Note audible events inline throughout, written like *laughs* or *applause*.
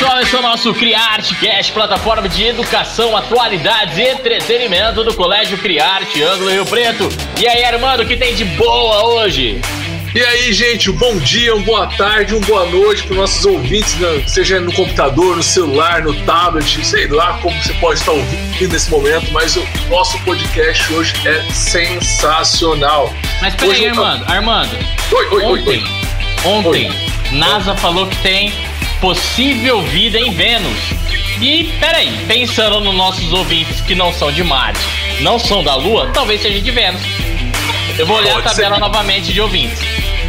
pessoal, esse é o nosso Criarte Cast, plataforma de educação, atualidades e entretenimento do Colégio Criarte Ângulo Rio Preto. E aí, Armando, o que tem de boa hoje? E aí, gente, um bom dia, uma boa tarde, uma boa noite para os nossos ouvintes, né? seja no computador, no celular, no tablet, sei lá como você pode estar ouvindo nesse momento, mas o nosso podcast hoje é sensacional. Mas peraí, hoje, Armando, Armando. Oi, oi, ontem, oi, oi. Ontem, oi. NASA falou que tem possível vida em Vênus. E peraí, pensando nos nossos ouvintes que não são de Marte, não são da Lua, talvez seja de Vênus. Eu vou olhar Pode a tabela ser. novamente de ouvintes.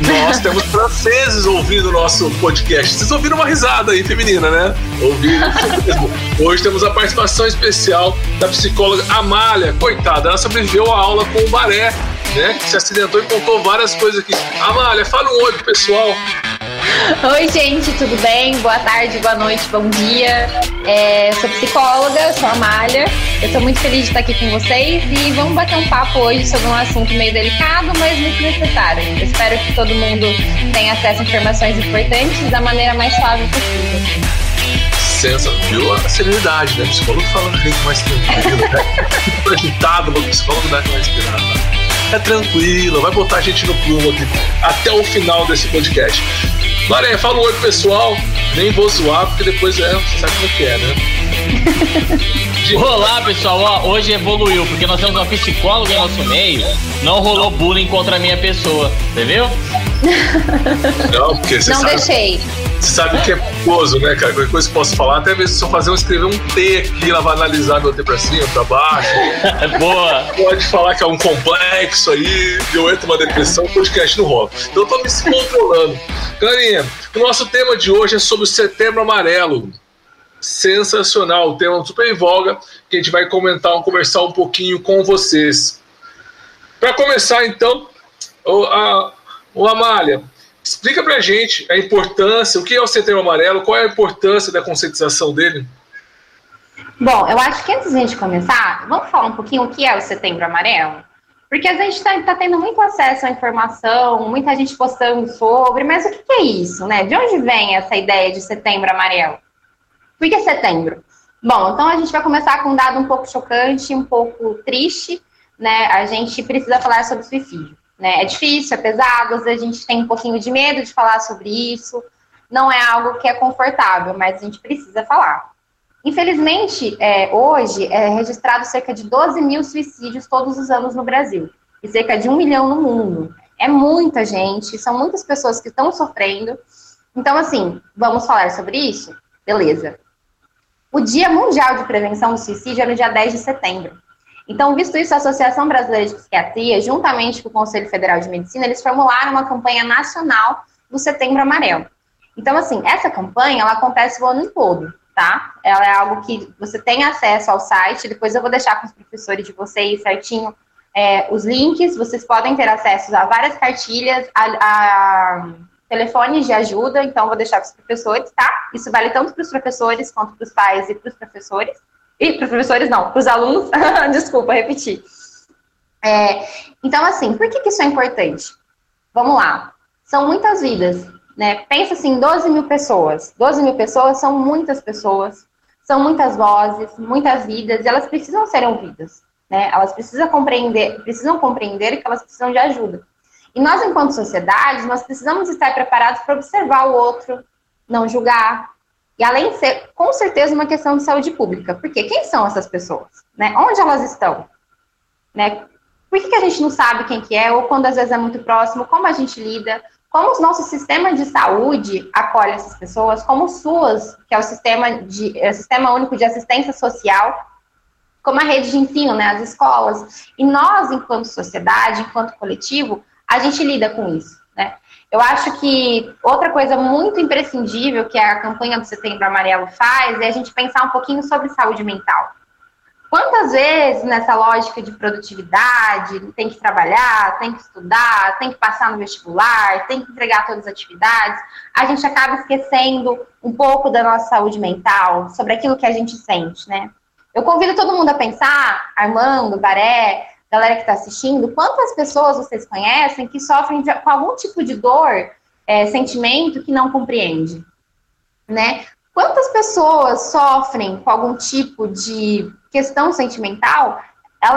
Nós temos franceses ouvindo o nosso podcast. Vocês ouviram uma risada aí, feminina, né? Ouviram. Hoje temos a participação especial da psicóloga Amália. Coitada, ela sobreviveu à aula com o Baré, né? Que se acidentou e contou várias coisas aqui. Amália, fala um oi pro pessoal. *laughs* Oi, gente, tudo bem? Boa tarde, boa noite, bom dia. É, sou psicóloga, sou Amália. Eu estou muito feliz de estar aqui com vocês e vamos bater um papo hoje sobre um assunto meio delicado, mas muito necessário. Eu espero que todo mundo tenha acesso a informações importantes da maneira mais suave possível. Sensa, viu? A serenidade, né? Psicólogo falando de jeito mais tranquilo, né? *laughs* agitado, o psicólogo dá aquela inspirada é tranquila, vai botar a gente no plumo aqui até o final desse podcast. Maré, fala um oi pro pessoal. Nem vou zoar, porque depois é, você sabe como é que é, né? *laughs* Olá, pessoal. Ó, hoje evoluiu, porque nós temos uma psicóloga em nosso meio. Não rolou bullying contra a minha pessoa, entendeu? *laughs* Não, porque você Não sabe, deixei. Você sabe que é perigoso, né, cara? Qualquer coisa que posso falar, até mesmo se eu fazer, eu escrever um T aqui, ela vai analisar meu T pra cima, pra baixo. *laughs* Boa! Pode falar que é um complexo aí, eu entro uma depressão, o podcast não rola. Então eu tô me controlando. Galerinha, o nosso tema de hoje é sobre o Setembro Amarelo. Sensacional, o tema super em voga, que a gente vai comentar, conversar um pouquinho com vocês. Para começar, então, a, o Amália, explica pra gente a importância, o que é o Setembro Amarelo, qual é a importância da conscientização dele? Bom, eu acho que antes de a gente começar, vamos falar um pouquinho o que é o Setembro Amarelo? Porque a gente está tá tendo muito acesso à informação, muita gente postando sobre, mas o que, que é isso, né? De onde vem essa ideia de setembro amarelo? Por que setembro? Bom, então a gente vai começar com um dado um pouco chocante, um pouco triste, né? A gente precisa falar sobre suicídio, né? É difícil, é pesado, às vezes a gente tem um pouquinho de medo de falar sobre isso, não é algo que é confortável, mas a gente precisa falar. Infelizmente, é, hoje é registrado cerca de 12 mil suicídios todos os anos no Brasil e cerca de um milhão no mundo. É muita gente, são muitas pessoas que estão sofrendo. Então, assim, vamos falar sobre isso? Beleza. O Dia Mundial de Prevenção do Suicídio é no dia 10 de setembro. Então, visto isso, a Associação Brasileira de Psiquiatria, juntamente com o Conselho Federal de Medicina, eles formularam uma campanha nacional do Setembro Amarelo. Então, assim, essa campanha, ela acontece o ano todo tá? Ela é algo que você tem acesso ao site, depois eu vou deixar com os professores de vocês certinho é, os links, vocês podem ter acesso a várias cartilhas, a, a telefones de ajuda, então vou deixar para os professores, tá? Isso vale tanto para os professores quanto para os pais e para os professores. E para os professores não, para os alunos, *laughs* desculpa, repetir. É, então, assim, por que, que isso é importante? Vamos lá. São muitas vidas. Né? Pensa assim, 12 mil pessoas. 12 mil pessoas são muitas pessoas, são muitas vozes, muitas vidas, e elas precisam ser ouvidas. Né? Elas precisam compreender, precisam compreender que elas precisam de ajuda. E nós, enquanto sociedade, nós precisamos estar preparados para observar o outro, não julgar. E além de ser, com certeza, uma questão de saúde pública. Porque quem são essas pessoas? Né? Onde elas estão? Né? Por que, que a gente não sabe quem que é? Ou quando às vezes é muito próximo, como a gente lida? Como o nosso sistema de saúde acolhe essas pessoas, como o SUAS, que é o sistema, de, é o sistema único de assistência social, como a rede de ensino, né, as escolas. E nós, enquanto sociedade, enquanto coletivo, a gente lida com isso? Eu acho que outra coisa muito imprescindível que a campanha do Setembro Amarelo faz é a gente pensar um pouquinho sobre saúde mental. Quantas vezes nessa lógica de produtividade, tem que trabalhar, tem que estudar, tem que passar no vestibular, tem que entregar todas as atividades, a gente acaba esquecendo um pouco da nossa saúde mental, sobre aquilo que a gente sente, né? Eu convido todo mundo a pensar, Armando, Baré, galera que está assistindo, quantas pessoas vocês conhecem que sofrem de, com algum tipo de dor, é, sentimento que não compreende, né? Quantas pessoas sofrem com algum tipo de questão sentimental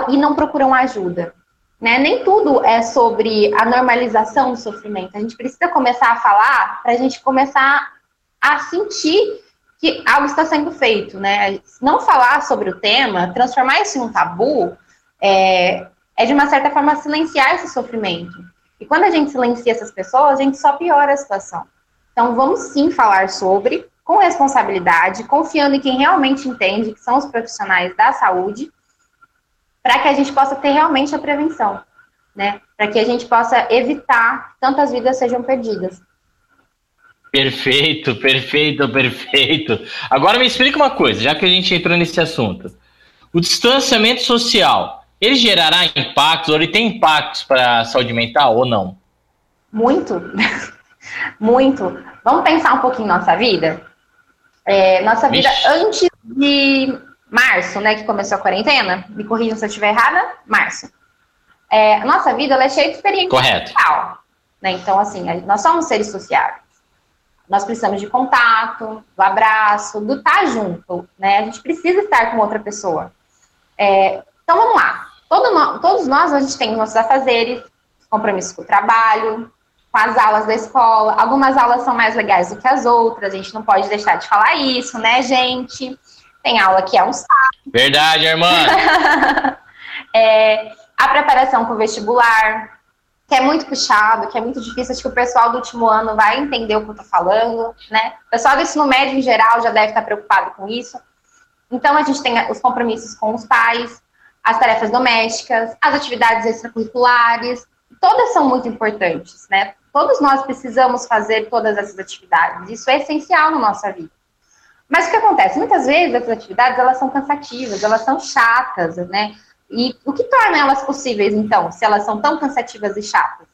e não procuram ajuda? Né? Nem tudo é sobre a normalização do sofrimento. A gente precisa começar a falar para a gente começar a sentir que algo está sendo feito, né? Não falar sobre o tema, transformar isso em um tabu, é, é de uma certa forma silenciar esse sofrimento. E quando a gente silencia essas pessoas, a gente só piora a situação. Então, vamos sim falar sobre, com responsabilidade, confiando em quem realmente entende, que são os profissionais da saúde, para que a gente possa ter realmente a prevenção, né? Para que a gente possa evitar que tantas vidas sejam perdidas. Perfeito, perfeito, perfeito. Agora me explica uma coisa, já que a gente entrou nesse assunto. O distanciamento social, ele gerará impactos, ou ele tem impactos para a saúde mental ou não? Muito, *laughs* muito. Vamos pensar um pouquinho nossa vida? É, nossa vida antes de março, né, que começou a quarentena, me corrijam se eu estiver errada, março. É, a nossa vida é cheia de experiência Correto. social. Né? Então, assim, nós somos seres sociais. Nós precisamos de contato, do abraço, do estar tá junto, né? A gente precisa estar com outra pessoa. É, então, vamos lá. Todo, todos nós, a gente tem os nossos afazeres, compromissos com o trabalho, com as aulas da escola. Algumas aulas são mais legais do que as outras, a gente não pode deixar de falar isso, né, gente? Tem aula que é um saco. Verdade, irmã. *laughs* é, a preparação para o vestibular, que é muito puxado, que é muito difícil. Acho que o pessoal do último ano vai entender o que eu estou falando, né? O pessoal do ensino médio, em geral, já deve estar preocupado com isso. Então, a gente tem os compromissos com os pais, as tarefas domésticas, as atividades extracurriculares, todas são muito importantes, né? Todos nós precisamos fazer todas essas atividades. Isso é essencial na nossa vida. Mas o que acontece? Muitas vezes essas atividades elas são cansativas, elas são chatas, né? E o que torna elas possíveis, então, se elas são tão cansativas e chatas?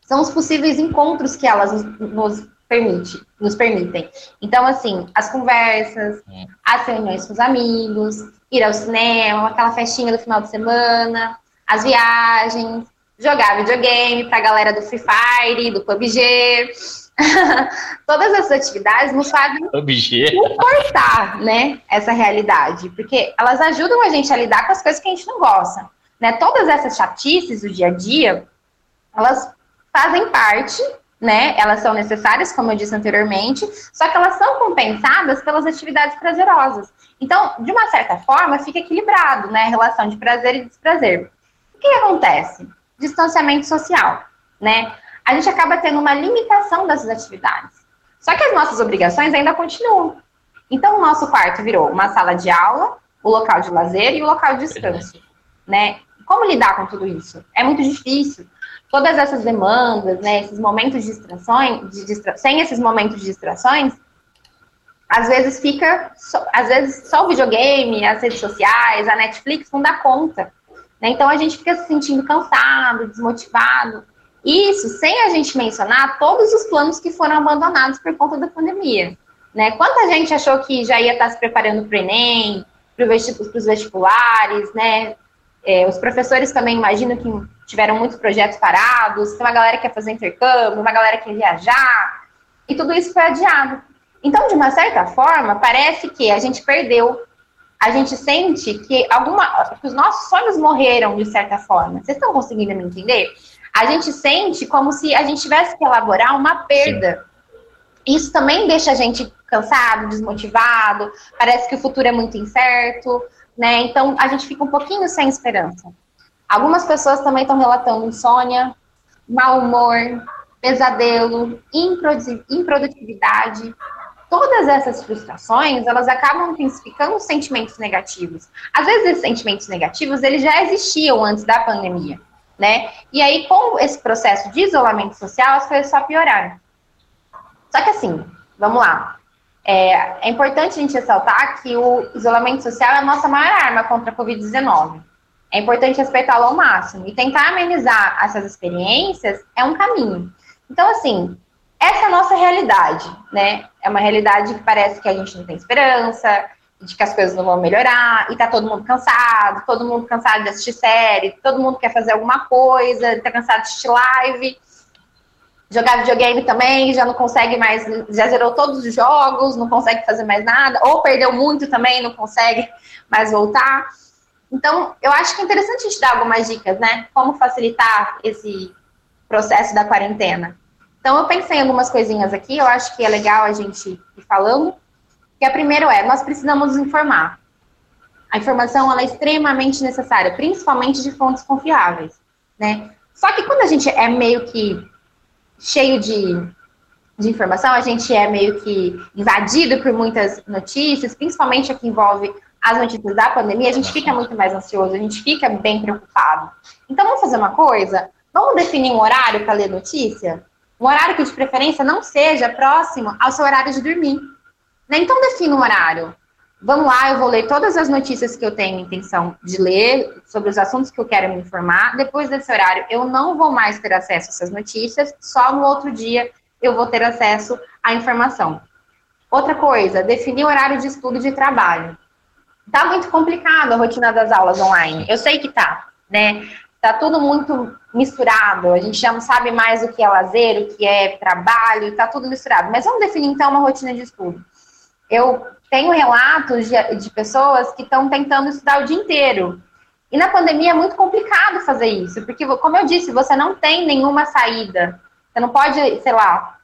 São os possíveis encontros que elas nos, permite, nos permitem. Então, assim, as conversas, é. as reuniões com os amigos, ir ao cinema, aquela festinha do final de semana, as viagens, jogar videogame para a galera do Free Fire, do PUBG. *laughs* Todas essas atividades nos fazem suportar, né, essa realidade, porque elas ajudam a gente a lidar com as coisas que a gente não gosta, né? Todas essas chatices do dia a dia, elas fazem parte, né? Elas são necessárias, como eu disse anteriormente, só que elas são compensadas pelas atividades prazerosas. Então, de uma certa forma, fica equilibrado, né, a relação de prazer e desprazer. O que acontece? distanciamento social, né? A gente acaba tendo uma limitação dessas atividades. Só que as nossas obrigações ainda continuam. Então, o nosso quarto virou uma sala de aula, o local de lazer e o local de descanso, né? Como lidar com tudo isso? É muito difícil. Todas essas demandas, né, esses momentos de distrações, de distra... sem esses momentos de distrações, às vezes fica, às vezes só o videogame, as redes sociais, a Netflix não dá conta. Né? Então a gente fica se sentindo cansado, desmotivado. Isso sem a gente mencionar todos os planos que foram abandonados por conta da pandemia. Né? Quanta gente achou que já ia estar se preparando para o Enem, para os vestibulares, né? É, os professores também imagino que tiveram muitos projetos parados, tem uma galera que quer fazer intercâmbio, uma galera que quer viajar, e tudo isso foi adiado. Então, de uma certa forma, parece que a gente perdeu a gente sente que alguma, que os nossos sonhos morreram de certa forma. Vocês estão conseguindo me entender? A gente sente como se a gente tivesse que elaborar uma perda. Sim. Isso também deixa a gente cansado, desmotivado, parece que o futuro é muito incerto, né? Então a gente fica um pouquinho sem esperança. Algumas pessoas também estão relatando insônia, mau humor, pesadelo, improdutividade, todas essas frustrações, elas acabam intensificando os sentimentos negativos. Às vezes, esses sentimentos negativos, eles já existiam antes da pandemia, né? E aí, com esse processo de isolamento social, as coisas só pioraram. Só que assim, vamos lá. É, é importante a gente ressaltar que o isolamento social é a nossa maior arma contra a Covid-19. É importante respeitá-lo ao máximo. E tentar amenizar essas experiências é um caminho. Então, assim, essa é a nossa realidade, né? É uma realidade que parece que a gente não tem esperança, de que as coisas não vão melhorar, e tá todo mundo cansado, todo mundo cansado de assistir série, todo mundo quer fazer alguma coisa, tá cansado de assistir live. Jogar videogame também, já não consegue mais, já zerou todos os jogos, não consegue fazer mais nada, ou perdeu muito também, não consegue mais voltar. Então, eu acho que é interessante a gente dar algumas dicas, né? Como facilitar esse processo da quarentena. Então, eu pensei em algumas coisinhas aqui, eu acho que é legal a gente ir falando. Que a primeira é, nós precisamos informar. A informação ela é extremamente necessária, principalmente de fontes confiáveis, né? Só que quando a gente é meio que cheio de, de informação, a gente é meio que invadido por muitas notícias, principalmente a que envolve as notícias da pandemia, a gente fica muito mais ansioso, a gente fica bem preocupado. Então, vamos fazer uma coisa? Vamos definir um horário para ler notícia? Um horário que, de preferência, não seja próximo ao seu horário de dormir. Né? Então, defina um horário. Vamos lá, eu vou ler todas as notícias que eu tenho intenção de ler, sobre os assuntos que eu quero me informar. Depois desse horário, eu não vou mais ter acesso a essas notícias, só no outro dia eu vou ter acesso à informação. Outra coisa, definir horário de estudo e de trabalho. Tá muito complicado a rotina das aulas online. Eu sei que tá, né? Tá tudo muito misturado. A gente já não sabe mais o que é lazer, o que é trabalho, tá tudo misturado. Mas vamos definir então uma rotina de estudo. Eu tenho relatos de, de pessoas que estão tentando estudar o dia inteiro. E na pandemia é muito complicado fazer isso, porque, como eu disse, você não tem nenhuma saída. Você não pode, sei lá,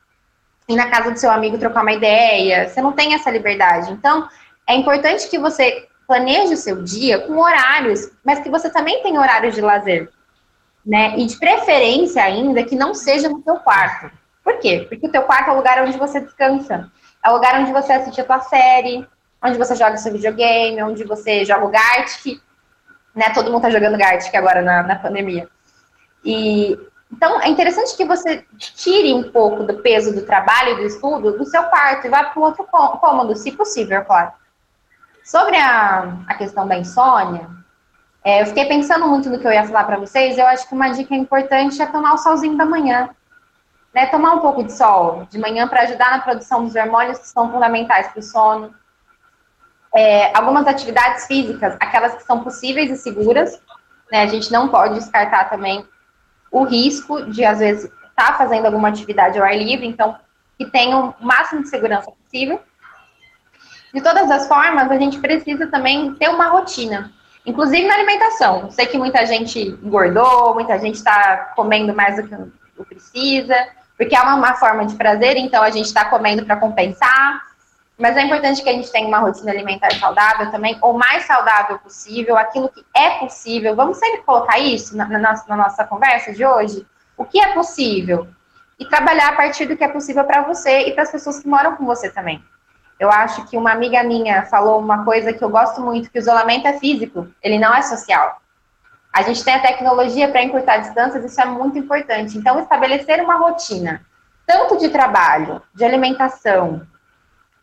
ir na casa do seu amigo trocar uma ideia. Você não tem essa liberdade. Então, é importante que você planeje o seu dia com horários, mas que você também tenha horários de lazer. Né? E de preferência ainda que não seja no seu quarto. Por quê? Porque o teu quarto é o lugar onde você descansa. É o lugar onde você assiste a tua série, onde você joga seu videogame, onde você joga o Gartic. Né? Todo mundo tá jogando Gartic agora na, na pandemia. E então é interessante que você tire um pouco do peso do trabalho e do estudo do seu quarto e vá para outro cômodo, se possível, claro. Sobre a, a questão da insônia, é, eu fiquei pensando muito no que eu ia falar para vocês. Eu acho que uma dica importante é tomar o solzinho da manhã né, tomar um pouco de sol de manhã para ajudar na produção dos hormônios que são fundamentais para o sono. É, algumas atividades físicas, aquelas que são possíveis e seguras, né, a gente não pode descartar também o risco de, às vezes, estar tá fazendo alguma atividade ao ar livre, então, que tenha o máximo de segurança possível. De todas as formas, a gente precisa também ter uma rotina, inclusive na alimentação. Sei que muita gente engordou, muita gente está comendo mais do que precisa, porque é uma, uma forma de prazer, então a gente está comendo para compensar. Mas é importante que a gente tenha uma rotina alimentar saudável também, ou mais saudável possível, aquilo que é possível. Vamos sempre colocar isso na, na, nossa, na nossa conversa de hoje? O que é possível? E trabalhar a partir do que é possível para você e para as pessoas que moram com você também. Eu acho que uma amiga minha falou uma coisa que eu gosto muito, que o isolamento é físico, ele não é social. A gente tem a tecnologia para encurtar distâncias, isso é muito importante. Então, estabelecer uma rotina, tanto de trabalho, de alimentação,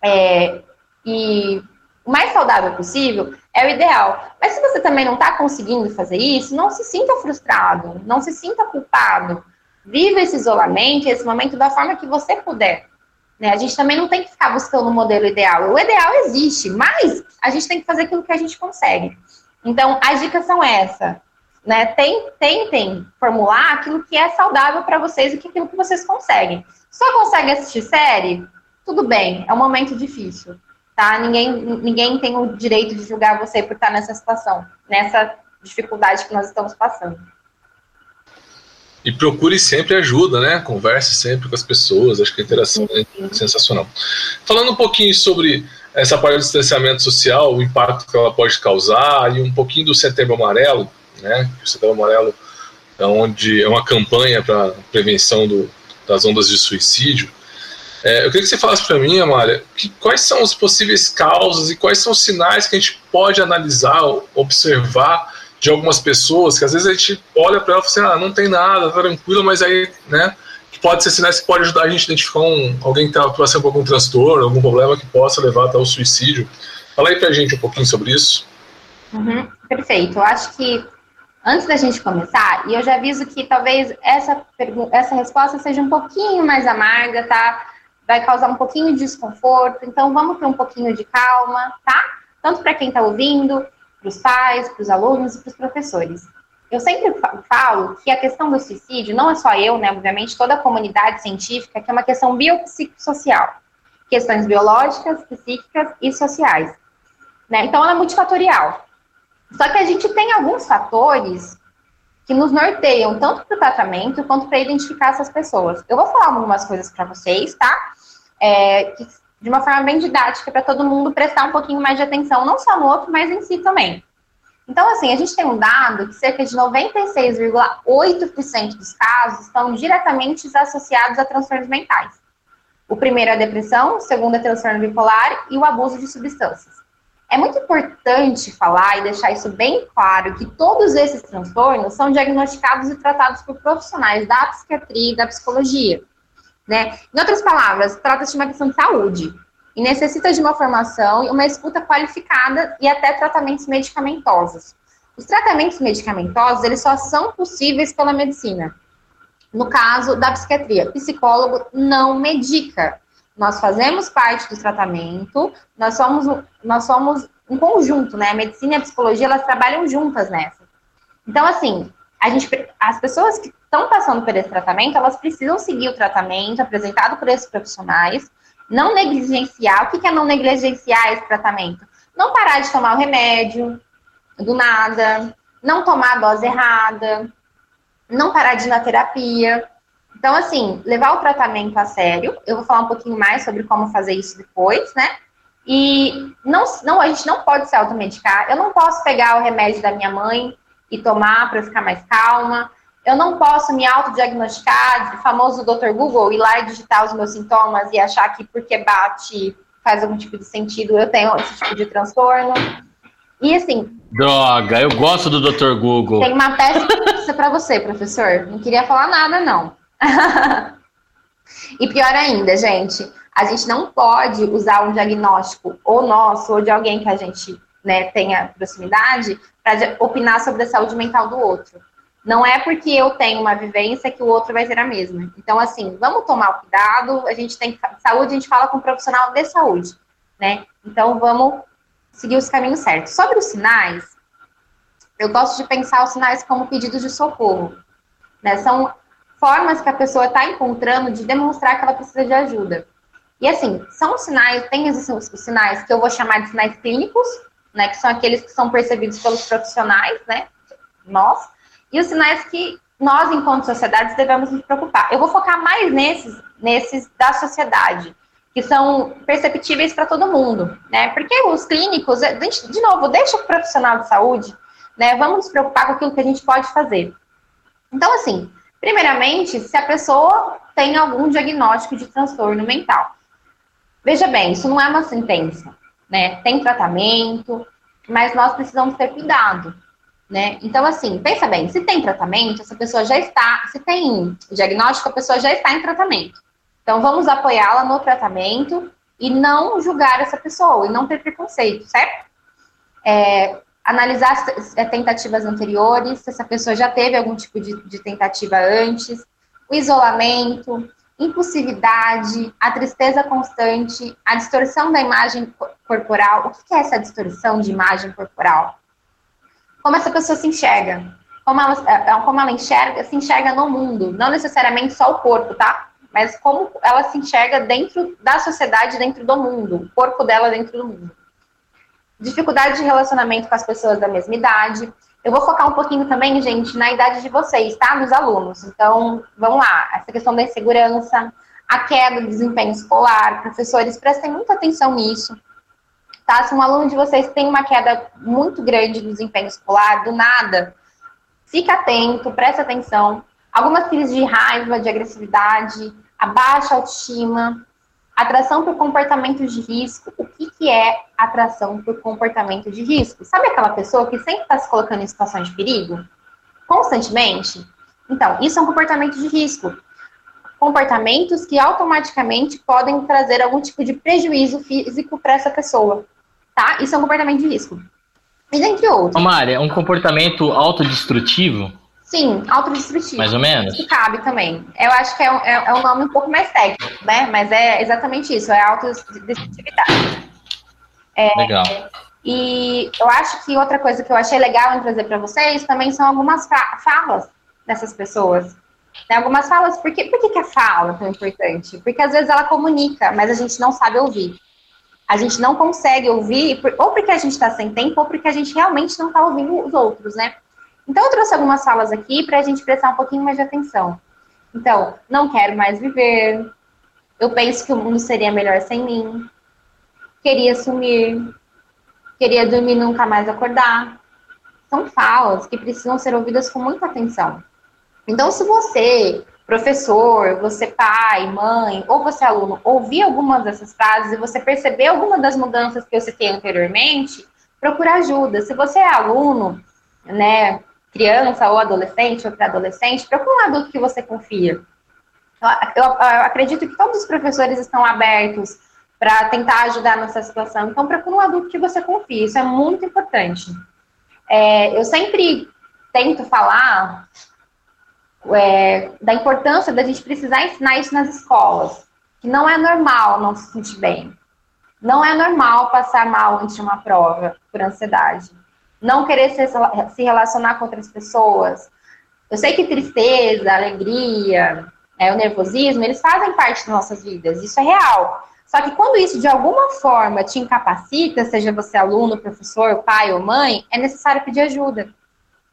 é, e o mais saudável possível é o ideal. Mas se você também não está conseguindo fazer isso, não se sinta frustrado, não se sinta culpado. Viva esse isolamento, esse momento da forma que você puder. Né? A gente também não tem que ficar buscando o um modelo ideal. O ideal existe, mas a gente tem que fazer aquilo que a gente consegue. Então, as dicas são essas né? tentem formular aquilo que é saudável para vocês e aquilo que vocês conseguem. Só consegue assistir série? Tudo bem, é um momento difícil, tá? Ninguém, ninguém tem o direito de julgar você por estar nessa situação, nessa dificuldade que nós estamos passando. E procure sempre ajuda, né? Converse sempre com as pessoas, acho que a interação é sensacional. Falando um pouquinho sobre essa parte do distanciamento social, o impacto que ela pode causar, e um pouquinho do setembro amarelo, né? O Setembro Amarelo é onde é uma campanha para prevenção do, das ondas de suicídio. É, eu queria que você falasse para mim, Amália, que, quais são as possíveis causas e quais são os sinais que a gente pode analisar, observar de algumas pessoas que às vezes a gente olha para ela e fala assim, ah, não tem nada, tá tranquilo, mas aí, né, pode ser sinais que pode ajudar a gente a identificar um, alguém que está passando por algum transtorno, algum problema que possa levar até o suicídio. Fala aí para a gente um pouquinho sobre isso. Uhum, perfeito. Eu acho que Antes da gente começar, e eu já aviso que talvez essa, essa resposta seja um pouquinho mais amarga, tá? Vai causar um pouquinho de desconforto, então vamos ter um pouquinho de calma, tá? Tanto para quem está ouvindo, para os pais, para os alunos e para os professores. eu sempre falo que a questão do suicídio, não é só eu, né, obviamente, toda a comunidade científica, que é uma questão biopsicossocial. Questões biológicas, psíquicas e sociais. Né? Então, ela é multifatorial. Só que a gente tem alguns fatores que nos norteiam tanto para o tratamento quanto para identificar essas pessoas. Eu vou falar algumas coisas para vocês, tá? É, que, de uma forma bem didática, para todo mundo prestar um pouquinho mais de atenção, não só no outro, mas em si também. Então, assim, a gente tem um dado que cerca de 96,8% dos casos estão diretamente associados a transtornos mentais. O primeiro é a depressão, o segundo é transtorno bipolar e o abuso de substâncias. É muito importante falar e deixar isso bem claro que todos esses transtornos são diagnosticados e tratados por profissionais da psiquiatria e da psicologia. Né? Em outras palavras, trata-se de uma questão de saúde e necessita de uma formação e uma escuta qualificada e até tratamentos medicamentosos. Os tratamentos medicamentosos, eles só são possíveis pela medicina. No caso da psiquiatria, psicólogo não medica. Nós fazemos parte do tratamento, nós somos, nós somos um conjunto, né? A medicina e a psicologia, elas trabalham juntas nessa. Então, assim, a gente, as pessoas que estão passando por esse tratamento, elas precisam seguir o tratamento apresentado por esses profissionais, não negligenciar. O que é não negligenciar esse tratamento? Não parar de tomar o remédio do nada, não tomar a dose errada, não parar de ir na terapia. Então, assim, levar o tratamento a sério. Eu vou falar um pouquinho mais sobre como fazer isso depois, né? E não, não, a gente não pode se automedicar. Eu não posso pegar o remédio da minha mãe e tomar para ficar mais calma. Eu não posso me autodiagnosticar, o famoso Dr. Google, ir lá e digitar os meus sintomas e achar que porque bate faz algum tipo de sentido, eu tenho esse tipo de transtorno. E assim. Droga, eu gosto do Dr. Google. Tem uma peça para você, professor. Não queria falar nada, não. *laughs* e pior ainda, gente, a gente não pode usar um diagnóstico ou nosso ou de alguém que a gente né, tenha proximidade para opinar sobre a saúde mental do outro. Não é porque eu tenho uma vivência que o outro vai ter a mesma. Então, assim, vamos tomar cuidado. A gente tem saúde, a gente fala com um profissional de saúde, né? Então, vamos seguir os caminhos certos. Sobre os sinais, eu gosto de pensar os sinais como pedidos de socorro. Né? São formas que a pessoa está encontrando de demonstrar que ela precisa de ajuda. E assim, são sinais, tem os sinais que eu vou chamar de sinais clínicos, né? Que são aqueles que são percebidos pelos profissionais, né? Nós e os sinais que nós, enquanto sociedade, devemos nos preocupar. Eu vou focar mais nesses, nesses da sociedade, que são perceptíveis para todo mundo, né? Porque os clínicos, de novo, deixa o profissional de saúde, né? Vamos nos preocupar com aquilo que a gente pode fazer. Então, assim, primeiramente, se a pessoa tem algum diagnóstico de transtorno mental. Veja bem, isso não é uma sentença, né? Tem tratamento, mas nós precisamos ter cuidado, né? Então, assim, pensa bem, se tem tratamento, essa pessoa já está, se tem diagnóstico, a pessoa já está em tratamento. Então, vamos apoiá-la no tratamento e não julgar essa pessoa, e não ter preconceito, certo? É, analisar as tentativas anteriores, se essa pessoa já teve algum tipo de, de tentativa antes, o isolamento, impulsividade, a tristeza constante, a distorção da imagem corporal. O que é essa distorção de imagem corporal? como essa pessoa se enxerga. Como ela, é, é, como ela enxerga, se enxerga no mundo, não necessariamente só o corpo, tá? Mas como ela se enxerga dentro da sociedade, dentro do mundo, o corpo dela dentro do mundo. Dificuldade de relacionamento com as pessoas da mesma idade. Eu vou focar um pouquinho também, gente, na idade de vocês, tá? Dos alunos. Então, vamos lá. Essa questão da insegurança, a queda do desempenho escolar. Professores, prestem muita atenção nisso tá? Se um aluno de vocês tem uma queda muito grande no desempenho escolar, do nada, fica atento, presta atenção. Algumas crises de raiva, de agressividade, a baixa autoestima, atração por comportamentos de risco. O que, que é atração por comportamento de risco? Sabe aquela pessoa que sempre está se colocando em situações de perigo? Constantemente? Então, isso é um comportamento de risco. Comportamentos que automaticamente podem trazer algum tipo de prejuízo físico para essa pessoa tá? Isso é um comportamento de risco. E dentre outros. Mária, é um comportamento autodestrutivo? Sim, autodestrutivo. Mais ou menos? Que cabe também. Eu acho que é um, é, é um nome um pouco mais técnico, né? Mas é exatamente isso, é autodestrutividade. É, Legal. E eu acho que outra coisa que eu achei legal em trazer para vocês também são algumas falas dessas pessoas. Tem algumas falas, por, que, por que, que a fala é tão importante? Porque às vezes ela comunica, mas a gente não sabe ouvir. A gente não consegue ouvir, ou porque a gente está sem tempo, ou porque a gente realmente não está ouvindo os outros, né? Então, eu trouxe algumas falas aqui para a gente prestar um pouquinho mais de atenção. Então, não quero mais viver. Eu penso que o mundo seria melhor sem mim. Queria sumir. Queria dormir e nunca mais acordar. São falas que precisam ser ouvidas com muita atenção. Então, se você, professor, você pai, mãe, ou você aluno, ouvir algumas dessas frases e você perceber alguma das mudanças que eu citei anteriormente, procura ajuda. Se você é aluno, né, criança ou adolescente ou pré-adolescente, procura um adulto que você confia. Eu, eu, eu, acredito que todos os professores estão abertos para tentar ajudar nessa situação. Então, procura um adulto que você confie. Isso é muito importante. É, eu sempre tento falar é, da importância da gente precisar ensinar isso nas escolas. Que não é normal não se sentir bem. Não é normal passar mal antes de uma prova por ansiedade. Não querer se, se relacionar com outras pessoas. Eu sei que tristeza, alegria, é, o nervosismo, eles fazem parte das nossas vidas. Isso é real. Só que quando isso de alguma forma te incapacita, seja você aluno, professor, pai ou mãe, é necessário pedir ajuda.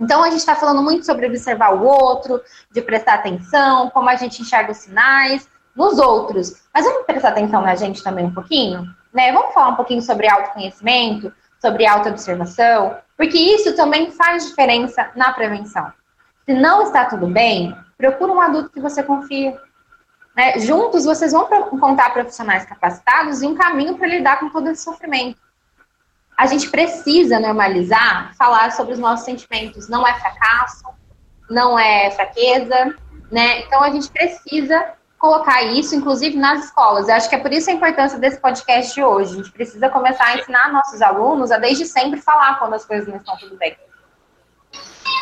Então, a gente está falando muito sobre observar o outro, de prestar atenção, como a gente enxerga os sinais nos outros. Mas vamos prestar atenção na gente também um pouquinho? Né? Vamos falar um pouquinho sobre autoconhecimento, sobre autoobservação, porque isso também faz diferença na prevenção. Se não está tudo bem, procura um adulto que você confia. Né? Juntos, vocês vão encontrar profissionais capacitados e um caminho para lidar com todo esse sofrimento a gente precisa normalizar falar sobre os nossos sentimentos. Não é fracasso, não é fraqueza, né? Então a gente precisa colocar isso, inclusive nas escolas. Eu acho que é por isso a importância desse podcast de hoje. A gente precisa começar a ensinar nossos alunos a desde sempre falar quando as coisas não estão tudo bem.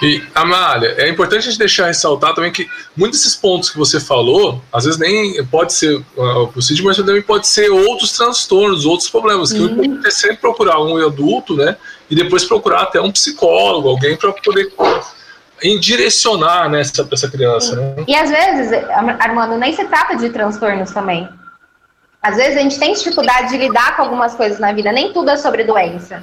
E, Amália, é importante a gente deixar ressaltar também que muitos desses pontos que você falou, às vezes nem pode ser uh, o CID, mas também pode ser outros transtornos, outros problemas. Que o importante é sempre procurar um adulto, né? E depois procurar até um psicólogo, alguém para poder direcionar né, essa, essa criança. Né? E às vezes, Armando, nem se trata de transtornos também. Às vezes a gente tem dificuldade de lidar com algumas coisas na vida, nem tudo é sobre doença.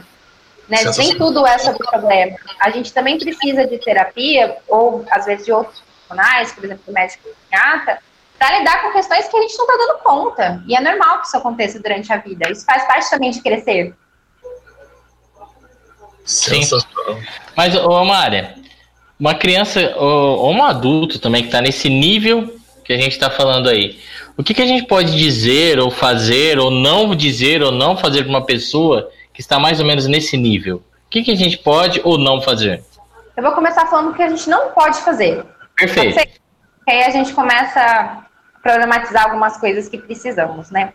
Né? Nem tudo é sobre problema. A gente também precisa de terapia, ou às vezes de outros profissionais, por exemplo, médico psiquiatra, para lidar com questões que a gente não está dando conta. E é normal que isso aconteça durante a vida. Isso faz parte também de crescer. Sim. Mas, ô Mária, uma criança ou, um adulto também que está nesse nível que a gente está falando aí, o que, que a gente pode dizer ou fazer ou não dizer ou não fazer para uma pessoa que está mais ou menos nesse nível, o que, que a gente pode ou não fazer? Eu vou começar falando o que a gente não pode fazer. Perfeito. Que aí a gente começa a problematizar algumas coisas que precisamos, né?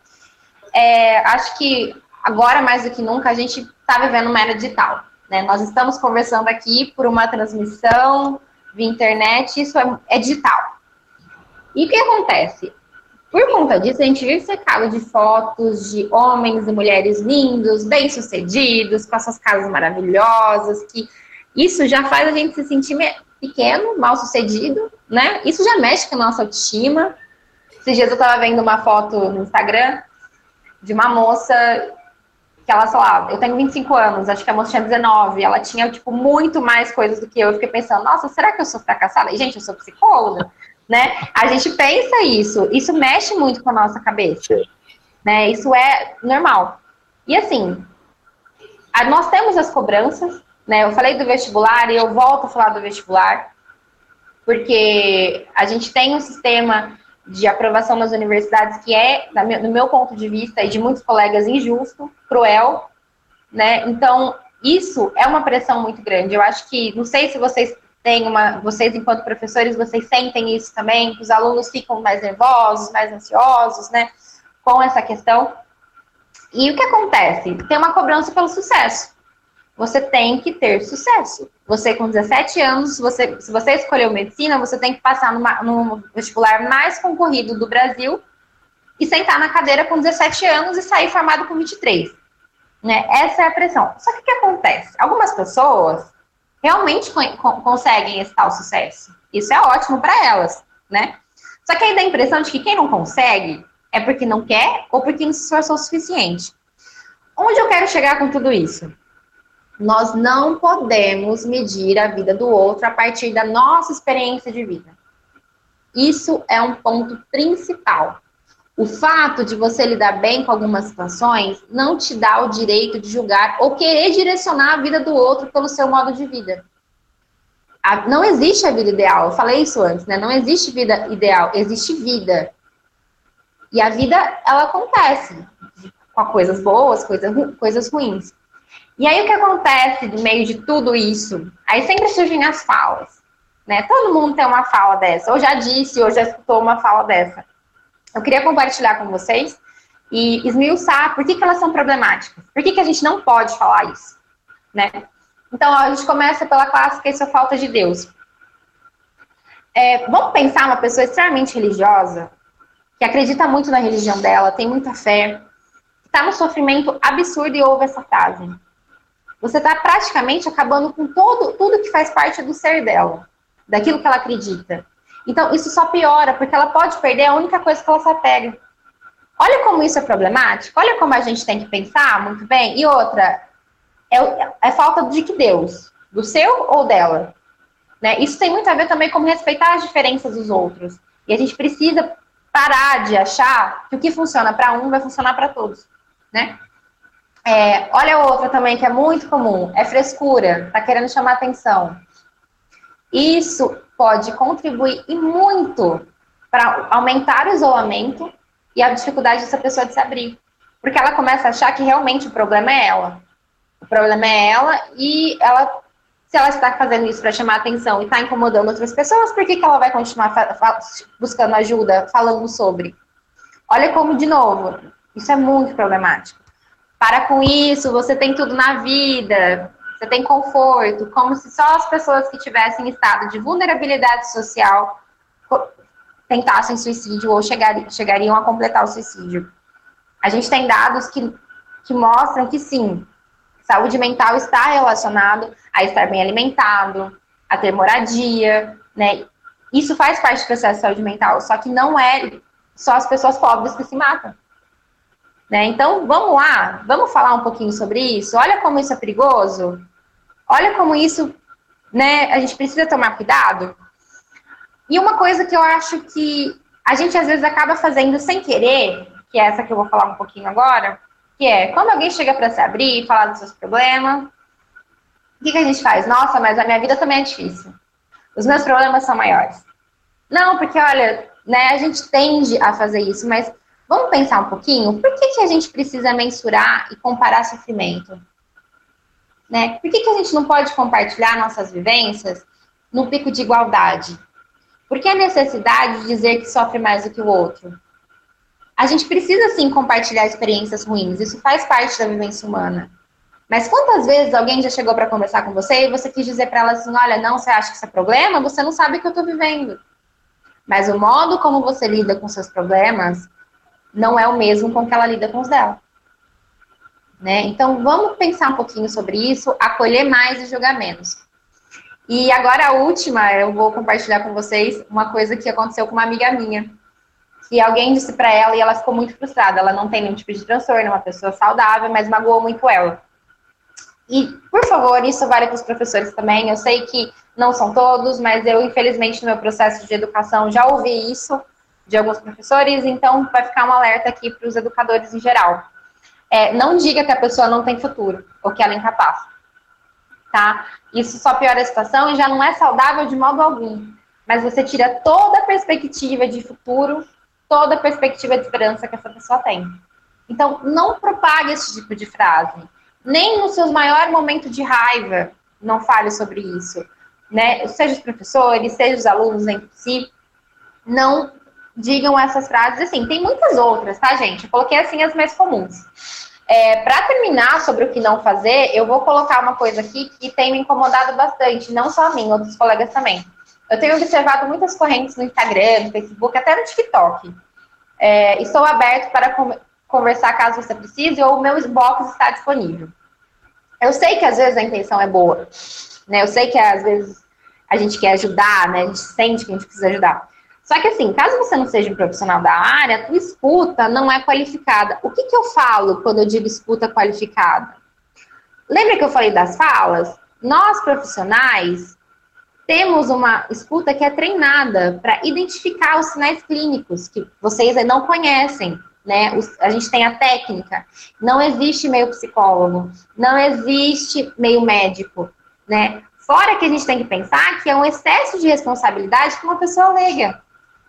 É, acho que agora, mais do que nunca, a gente está vivendo uma era digital. Né? Nós estamos conversando aqui por uma transmissão via internet, isso é, é digital. E o que acontece? Por conta disso, a gente vive cercado de fotos de homens e mulheres lindos, bem-sucedidos, com essas casas maravilhosas, que isso já faz a gente se sentir pequeno, mal-sucedido, né? Isso já mexe com a nossa autoestima. Esses dias eu estava vendo uma foto no Instagram de uma moça que ela, sei lá, eu tenho 25 anos, acho que a moça tinha 19, ela tinha, tipo, muito mais coisas do que eu. Eu fiquei pensando, nossa, será que eu sou fracassada? E, gente, eu sou psicóloga *laughs* né? A gente pensa isso, isso mexe muito com a nossa cabeça, né? Isso é normal. E assim, nós temos as cobranças, né? Eu falei do vestibular e eu volto a falar do vestibular, porque a gente tem um sistema de aprovação nas universidades que é, no meu ponto de vista e de muitos colegas, injusto, cruel, né? Então, isso é uma pressão muito grande. Eu acho que, não sei se vocês tem uma, vocês enquanto professores, vocês sentem isso também, que os alunos ficam mais nervosos, mais ansiosos, né, com essa questão. E o que acontece? Tem uma cobrança pelo sucesso. Você tem que ter sucesso. Você com 17 anos, você, se você escolheu medicina, você tem que passar numa, no vestibular mais concorrido do Brasil e sentar na cadeira com 17 anos e sair formado com 23. Né? Essa é a pressão. Só que o que acontece? Algumas pessoas realmente conseguem esse tal sucesso. Isso é ótimo para elas, né? Só que aí dá a impressão de que quem não consegue é porque não quer ou porque não se esforçou o suficiente. Onde eu quero chegar com tudo isso? Nós não podemos medir a vida do outro a partir da nossa experiência de vida. Isso é um ponto principal. O fato de você lidar bem com algumas situações não te dá o direito de julgar ou querer direcionar a vida do outro pelo seu modo de vida. não existe a vida ideal, eu falei isso antes, né? Não existe vida ideal, existe vida. E a vida, ela acontece com coisas boas, coisas, coisas ruins. E aí o que acontece no meio de tudo isso? Aí sempre surgem as falas, né? Todo mundo tem uma fala dessa, ou já disse, ou já escutou uma fala dessa. Eu queria compartilhar com vocês e esmiuçar por que, que elas são problemáticas. Por que, que a gente não pode falar isso, né? Então, ó, a gente começa pela clássica Isso é falta de Deus. É, vamos pensar uma pessoa extremamente religiosa, que acredita muito na religião dela, tem muita fé, está no sofrimento absurdo e ouve essa frase. Você está praticamente acabando com todo, tudo que faz parte do ser dela, daquilo que ela acredita. Então, isso só piora, porque ela pode perder a única coisa que ela se apega. Olha como isso é problemático, olha como a gente tem que pensar muito bem. E outra, é, é falta de que Deus? Do seu ou dela? Né? Isso tem muito a ver também com respeitar as diferenças dos outros. E a gente precisa parar de achar que o que funciona para um vai funcionar para todos né? É, olha outra também que é muito comum, é frescura, tá querendo chamar atenção. Isso pode contribuir e muito para aumentar o isolamento e a dificuldade dessa pessoa de se abrir. Porque ela começa a achar que realmente o problema é ela. O problema é ela e ela, se ela está fazendo isso para chamar atenção e está incomodando outras pessoas, por que, que ela vai continuar buscando ajuda, falando sobre? Olha como, de novo, isso é muito problemático. Para com isso, você tem tudo na vida, você tem conforto, como se só as pessoas que tivessem estado de vulnerabilidade social tentassem suicídio ou chegariam a completar o suicídio. A gente tem dados que, que mostram que sim, saúde mental está relacionado a estar bem alimentado, a ter moradia, né? Isso faz parte do processo de saúde mental, só que não é só as pessoas pobres que se matam. Né? Então, vamos lá, vamos falar um pouquinho sobre isso. Olha como isso é perigoso. Olha como isso, né? A gente precisa tomar cuidado. E uma coisa que eu acho que a gente às vezes acaba fazendo sem querer, que é essa que eu vou falar um pouquinho agora, que é quando alguém chega para se abrir e falar dos seus problemas, o que, que a gente faz? Nossa, mas a minha vida também é difícil. Os meus problemas são maiores. Não, porque olha, né, a gente tende a fazer isso, mas Vamos pensar um pouquinho? Por que, que a gente precisa mensurar e comparar sofrimento? Né? Por que, que a gente não pode compartilhar nossas vivências no pico de igualdade? Por que a necessidade de dizer que sofre mais do que o outro? A gente precisa sim compartilhar experiências ruins, isso faz parte da vivência humana. Mas quantas vezes alguém já chegou para conversar com você e você quis dizer para ela assim: olha, não, você acha que isso é problema? Você não sabe o que eu estou vivendo. Mas o modo como você lida com seus problemas não é o mesmo com que ela lida com os dela. Né? Então, vamos pensar um pouquinho sobre isso, acolher mais e julgar menos. E agora a última, eu vou compartilhar com vocês uma coisa que aconteceu com uma amiga minha. Que alguém disse para ela e ela ficou muito frustrada. Ela não tem nenhum tipo de transtorno, é uma pessoa saudável, mas magoou muito ela. E, por favor, isso vale para os professores também. Eu sei que não são todos, mas eu, infelizmente, no meu processo de educação já ouvi isso de alguns professores, então vai ficar um alerta aqui para os educadores em geral. É, não diga que a pessoa não tem futuro ou que ela é incapaz. Tá? Isso só piora a situação e já não é saudável de modo algum. Mas você tira toda a perspectiva de futuro, toda a perspectiva de esperança que essa pessoa tem. Então, não propague esse tipo de frase. Nem nos seus maiores momentos de raiva, não fale sobre isso. Né? Seja os professores, seja os alunos em si, não digam essas frases. Assim, tem muitas outras, tá, gente? Eu coloquei assim as mais comuns. É, para terminar sobre o que não fazer, eu vou colocar uma coisa aqui que tem me incomodado bastante, não só a mim, outros colegas também. Eu tenho observado muitas correntes no Instagram, no Facebook, até no TikTok. É, estou aberto para conversar caso você precise, ou o meu inbox está disponível. Eu sei que às vezes a intenção é boa, né? Eu sei que às vezes a gente quer ajudar, né? A gente sente que a gente precisa ajudar. Só que assim, caso você não seja um profissional da área, a tua escuta não é qualificada. O que, que eu falo quando eu digo escuta qualificada? Lembra que eu falei das falas? Nós, profissionais, temos uma escuta que é treinada para identificar os sinais clínicos que vocês não conhecem, né? A gente tem a técnica. Não existe meio psicólogo, não existe meio médico, né? Fora que a gente tem que pensar que é um excesso de responsabilidade que uma pessoa alega.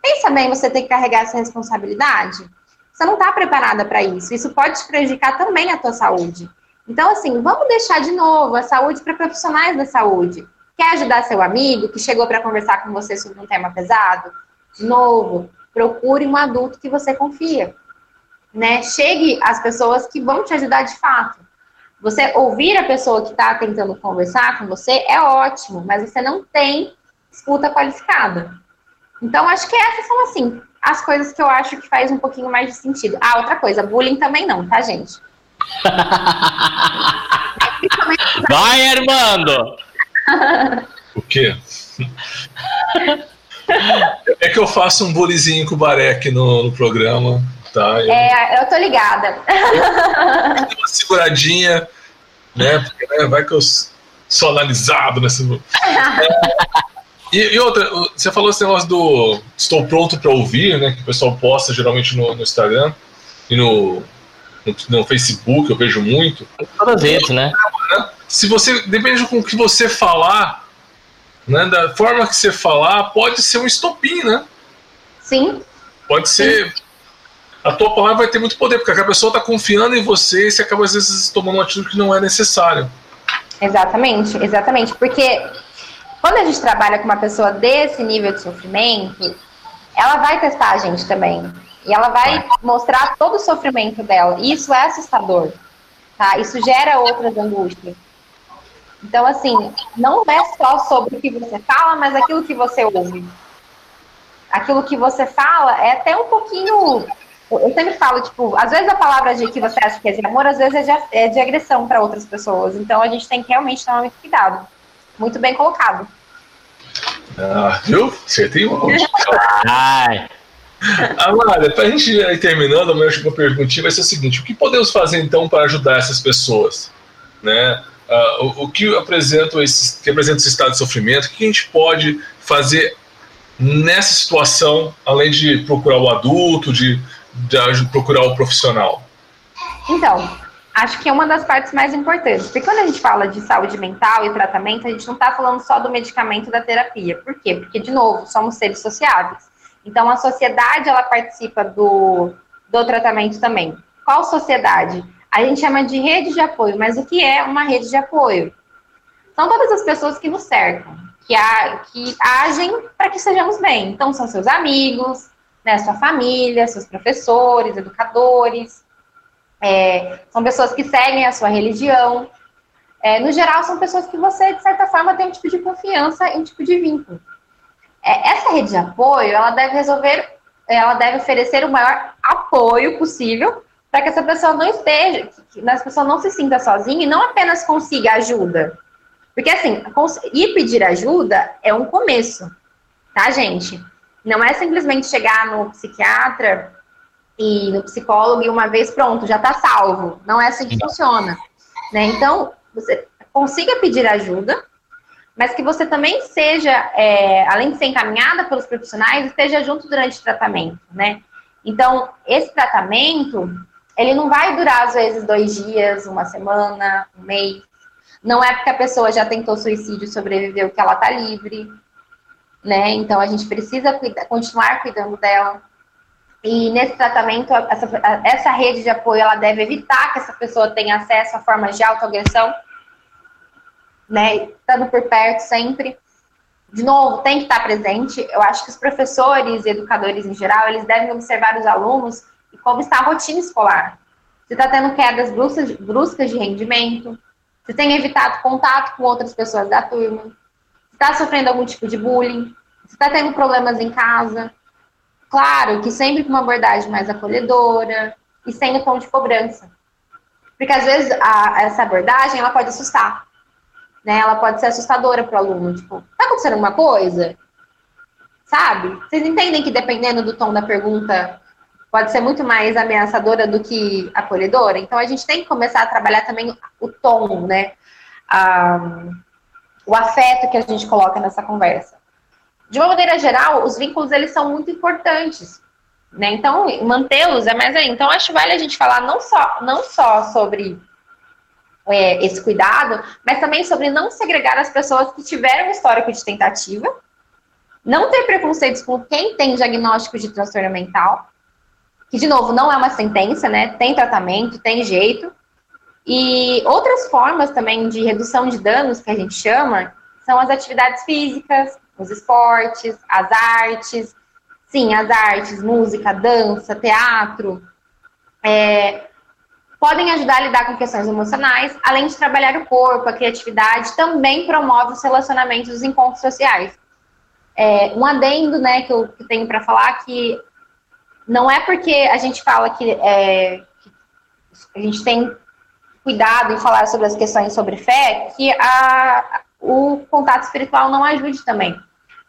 Pensa bem, você tem que carregar essa responsabilidade? Você não está preparada para isso. Isso pode te prejudicar também a tua saúde. Então, assim, vamos deixar de novo a saúde para profissionais da saúde. Quer ajudar seu amigo que chegou para conversar com você sobre um tema pesado? De novo, procure um adulto que você confia. Né? Chegue às pessoas que vão te ajudar de fato. Você ouvir a pessoa que está tentando conversar com você é ótimo, mas você não tem escuta qualificada. Então, acho que essas são, assim, as coisas que eu acho que faz um pouquinho mais de sentido. Ah, outra coisa, bullying também não, tá, gente? *laughs* Vai, Armando! *laughs* O quê? É que eu faço um bullyingzinho com o Baré aqui no, no programa, tá? Eu, é, eu tô ligada. Eu *laughs* uma seguradinha, né? Porque né, vai que eu sou analisado nesse. E, e, outra, você falou esse negócio do estou pronto para ouvir, né? Que o pessoal posta geralmente no, no Instagram e no, no, no, Facebook, eu vejo muito. Todas as vezes, né? se você depende com o que você falar, né, da forma que você falar, pode ser um estopim, né? Sim. Pode ser. Sim. A tua palavra vai ter muito poder, porque a pessoa está confiando em você e você acaba às vezes tomando uma atitude que não é necessária. Exatamente, exatamente. Porque quando a gente trabalha com uma pessoa desse nível de sofrimento, ela vai testar a gente também. E ela vai mostrar todo o sofrimento dela. E isso é assustador. Tá? Isso gera outras angústias. Então, assim, não é só sobre o que você fala, mas aquilo que você ouve. Aquilo que você fala é até um pouquinho. Eu sempre falo, tipo, às vezes a palavra de que você acha que é de amor, às vezes é de, é de agressão para outras pessoas. Então a gente tem que realmente tomar muito cuidado. Muito bem colocado. Ah, viu? Acertei um monte. Ai. Amália, para a gente ir terminando, a minha última perguntinha vai ser o seguinte: o que podemos fazer então para ajudar essas pessoas? Né? Uh, o, o, que apresenta esse, que apresenta esse estado de sofrimento, o que a gente pode fazer nessa situação, além de procurar o adulto, de, de procurar o profissional? Então, acho que é uma das partes mais importantes. Porque quando a gente fala de saúde mental e tratamento, a gente não está falando só do medicamento da terapia. Por quê? Porque, de novo, somos seres sociáveis. Então, a sociedade, ela participa do, do tratamento também. Qual sociedade? A gente chama de rede de apoio, mas o que é uma rede de apoio? São todas as pessoas que nos cercam, que, a, que agem para que sejamos bem. Então, são seus amigos, né, sua família, seus professores, educadores, é, são pessoas que seguem a sua religião. É, no geral, são pessoas que você, de certa forma, tem um tipo de confiança e um tipo de vínculo. É, essa rede de apoio, ela deve resolver, ela deve oferecer o maior apoio possível para que essa pessoa não esteja, que essa pessoa não se sinta sozinha e não apenas consiga ajuda. Porque assim, ir pedir ajuda é um começo, tá, gente? Não é simplesmente chegar no psiquiatra e no psicólogo e uma vez pronto, já tá salvo. Não é assim que funciona. Né? Então, você consiga pedir ajuda, mas que você também seja, é, além de ser encaminhada pelos profissionais, esteja junto durante o tratamento, né? Então, esse tratamento, ele não vai durar, às vezes, dois dias, uma semana, um mês. Não é porque a pessoa já tentou suicídio e sobreviveu que ela tá livre, né? Então, a gente precisa continuar cuidando dela. E nesse tratamento, essa, essa rede de apoio, ela deve evitar que essa pessoa tenha acesso a formas de autoagressão, né? Estando por perto sempre. De novo, tem que estar presente. Eu acho que os professores e educadores em geral, eles devem observar os alunos e como está a rotina escolar. Se está tendo quedas bruscas, bruscas de rendimento, se tem evitado contato com outras pessoas da turma, se está sofrendo algum tipo de bullying, se está tendo problemas em casa. Claro que sempre com uma abordagem mais acolhedora, e sem o tom de cobrança. Porque às vezes a, essa abordagem ela pode assustar, né? Ela pode ser assustadora para o aluno, tipo, tá acontecendo alguma coisa? Sabe? Vocês entendem que dependendo do tom da pergunta pode ser muito mais ameaçadora do que acolhedora? Então a gente tem que começar a trabalhar também o tom, né? o afeto que a gente coloca nessa conversa. De uma maneira geral, os vínculos eles são muito importantes né? Então, mantê-los é mais aí. Então, acho vale a gente falar não só, não só sobre é, esse cuidado, mas também sobre não segregar as pessoas que tiveram histórico de tentativa, não ter preconceitos com quem tem diagnóstico de transtorno mental, que, de novo, não é uma sentença, né? Tem tratamento, tem jeito. E outras formas também de redução de danos, que a gente chama, são as atividades físicas, os esportes, as artes, Sim, as artes, música, dança, teatro, é, podem ajudar a lidar com questões emocionais, além de trabalhar o corpo, a criatividade, também promove os relacionamentos, os encontros sociais. É, um adendo, né, que eu que tenho para falar que não é porque a gente fala que, é, que, a gente tem cuidado em falar sobre as questões sobre fé, que a, o contato espiritual não ajude também.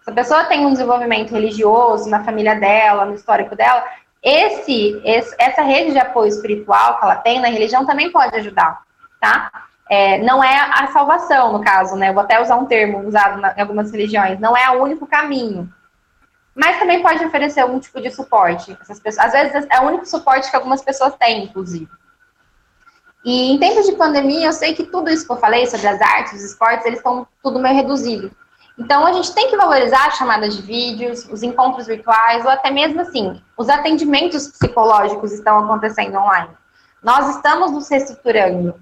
Se a pessoa tem um desenvolvimento religioso na família dela, no histórico dela, esse, esse, essa rede de apoio espiritual que ela tem na religião também pode ajudar, tá? É, não é a salvação, no caso, né? Eu vou até usar um termo usado na, em algumas religiões, não é o único caminho. Mas também pode oferecer algum tipo de suporte. Essas pessoas, às vezes é o único suporte que algumas pessoas têm, inclusive. E em tempos de pandemia, eu sei que tudo isso que eu falei sobre as artes, os esportes, eles estão tudo meio reduzido. Então, a gente tem que valorizar as chamadas de vídeos, os encontros virtuais, ou até mesmo assim, os atendimentos psicológicos estão acontecendo online. Nós estamos nos reestruturando,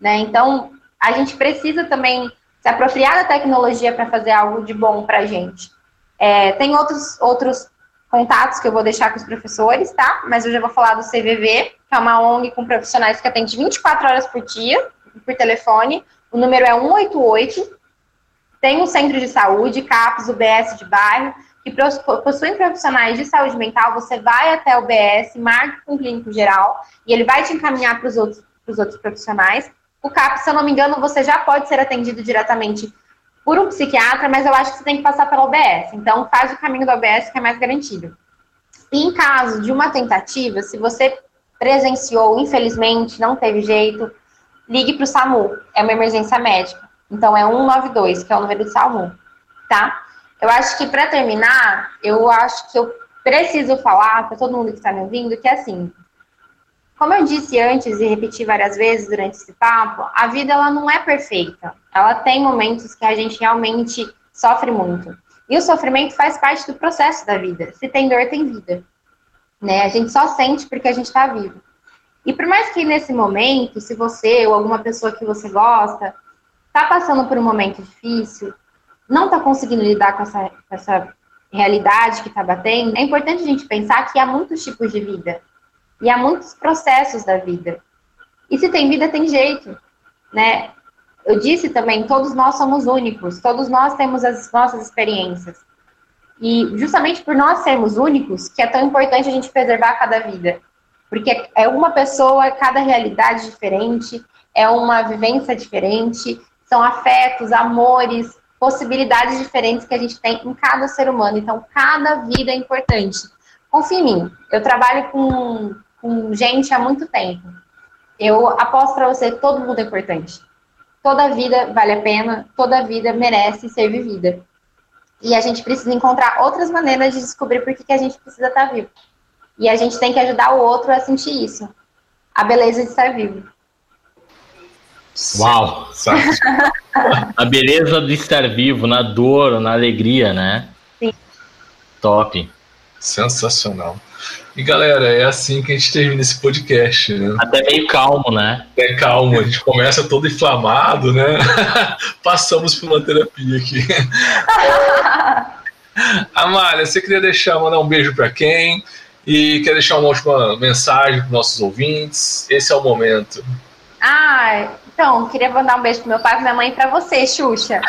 né? Então, a gente precisa também se apropriar da tecnologia para fazer algo de bom para a gente. É, tem outros, outros contatos que eu vou deixar com os professores, tá? Mas eu já vou falar do CVV, que é uma ONG com profissionais que atende 24 horas por dia, por telefone. O número é 188 tem um centro de saúde, CAPS, UBS de bairro, que possuem profissionais de saúde mental. Você vai até o UBS, marca com o clínico geral e ele vai te encaminhar para os outros, outros profissionais. O CAPS, se eu não me engano, você já pode ser atendido diretamente por um psiquiatra, mas eu acho que você tem que passar pela UBS. Então, faz o caminho da UBS, que é mais garantido. E em caso de uma tentativa, se você presenciou, infelizmente, não teve jeito, ligue para o SAMU, é uma emergência médica. Então é 192, que é o número de Salmo, tá? Eu acho que para terminar, eu acho que eu preciso falar para todo mundo que está me ouvindo que assim, como eu disse antes e repeti várias vezes durante esse papo, a vida ela não é perfeita. Ela tem momentos que a gente realmente sofre muito. E o sofrimento faz parte do processo da vida. Se tem dor, tem vida. Né? A gente só sente porque a gente está vivo. E por mais que nesse momento, se você ou alguma pessoa que você gosta está passando por um momento difícil, não está conseguindo lidar com essa, com essa realidade que está batendo, é importante a gente pensar que há muitos tipos de vida e há muitos processos da vida. E se tem vida, tem jeito, né? Eu disse também, todos nós somos únicos, todos nós temos as nossas experiências. E justamente por nós sermos únicos, que é tão importante a gente preservar cada vida. Porque é uma pessoa, cada realidade diferente, é uma vivência diferente, são afetos, amores, possibilidades diferentes que a gente tem em cada ser humano. Então, cada vida é importante. Confia em mim, eu trabalho com, com gente há muito tempo. Eu aposto para você, todo mundo é importante. Toda vida vale a pena, toda vida merece ser vivida. E a gente precisa encontrar outras maneiras de descobrir por que, que a gente precisa estar vivo. E a gente tem que ajudar o outro a sentir isso. A beleza de estar vivo. Uau! *laughs* a beleza de estar vivo, na dor, na alegria, né? Sim. Top. Sensacional. E galera, é assim que a gente termina esse podcast, né? Até meio calmo, né? É calmo, a gente começa todo inflamado, né? *laughs* Passamos por uma terapia aqui. *laughs* Amália, você queria deixar, mandar um beijo para quem? E quer deixar uma última mensagem para nossos ouvintes? Esse é o momento. Ah, então, queria mandar um beijo pro meu pai pra minha mãe e pra você, Xuxa.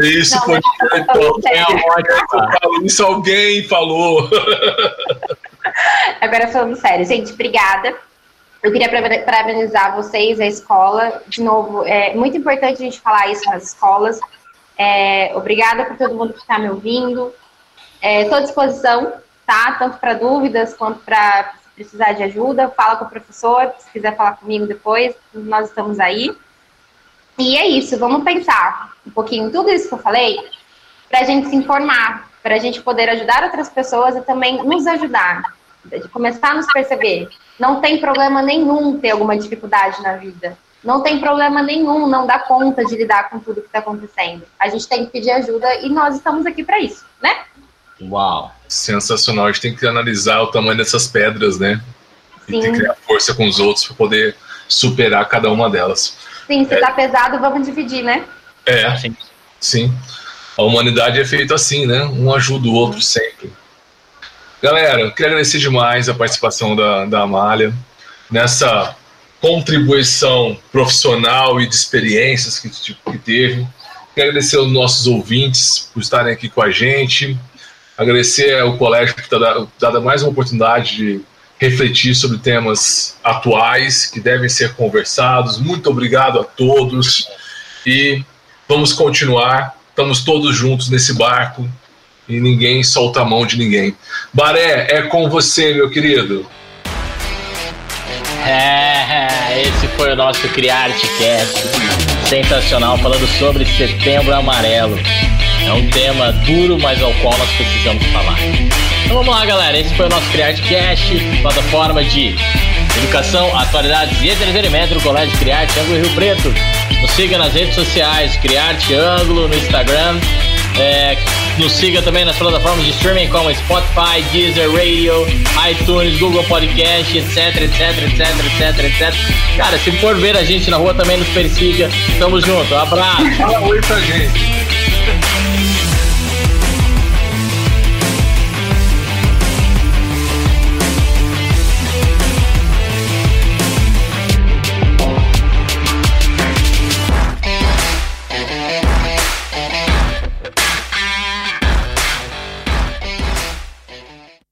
Isso, Não, então. É ótimo. Isso alguém falou. Agora falando sério, gente, obrigada. Eu queria parabenizar vocês, a escola. De novo, é muito importante a gente falar isso nas escolas. É, obrigada por todo mundo que está me ouvindo. Estou é, à disposição, tá? Tanto para dúvidas quanto para precisar de ajuda. Fala com o professor, se quiser falar comigo depois, nós estamos aí. E é isso, vamos pensar um pouquinho tudo isso que eu falei para a gente se informar, para a gente poder ajudar outras pessoas e também nos ajudar, de começar a nos perceber. Não tem problema nenhum ter alguma dificuldade na vida. Não tem problema nenhum não dar conta de lidar com tudo que está acontecendo. A gente tem que pedir ajuda e nós estamos aqui para isso, né? Uau! Sensacional. A gente tem que analisar o tamanho dessas pedras, né? Sim. E tem que criar força com os outros para poder superar cada uma delas. Sim, se é. tá pesado, vamos dividir, né? É, sim. sim. A humanidade é feita assim, né? Um ajuda o outro sempre. Galera, quero agradecer demais a participação da, da Amália nessa contribuição profissional e de experiências que, que teve. Quero agradecer aos nossos ouvintes por estarem aqui com a gente. Agradecer ao colégio por ter dado mais uma oportunidade de refletir sobre temas atuais que devem ser conversados. Muito obrigado a todos e vamos continuar. Estamos todos juntos nesse barco e ninguém solta a mão de ninguém. Baré, é com você, meu querido. É, esse foi o nosso Criarte Cast. Sensacional, falando sobre Setembro Amarelo. É um tema duro, mas ao qual nós precisamos falar. Então vamos lá, galera. Esse foi o nosso Criarte Cast, plataforma de educação, atualidades e entretenimento do Colégio Criarte Ângulo Rio Preto. Nos siga nas redes sociais, Criarte Ângulo, no Instagram. É, nos siga também nas plataformas de streaming como Spotify, Deezer, Radio, iTunes, Google Podcast, etc, etc, etc, etc, etc. Cara, se for ver a gente na rua também nos persiga. Tamo junto. Um abraço. Fala oi pra gente.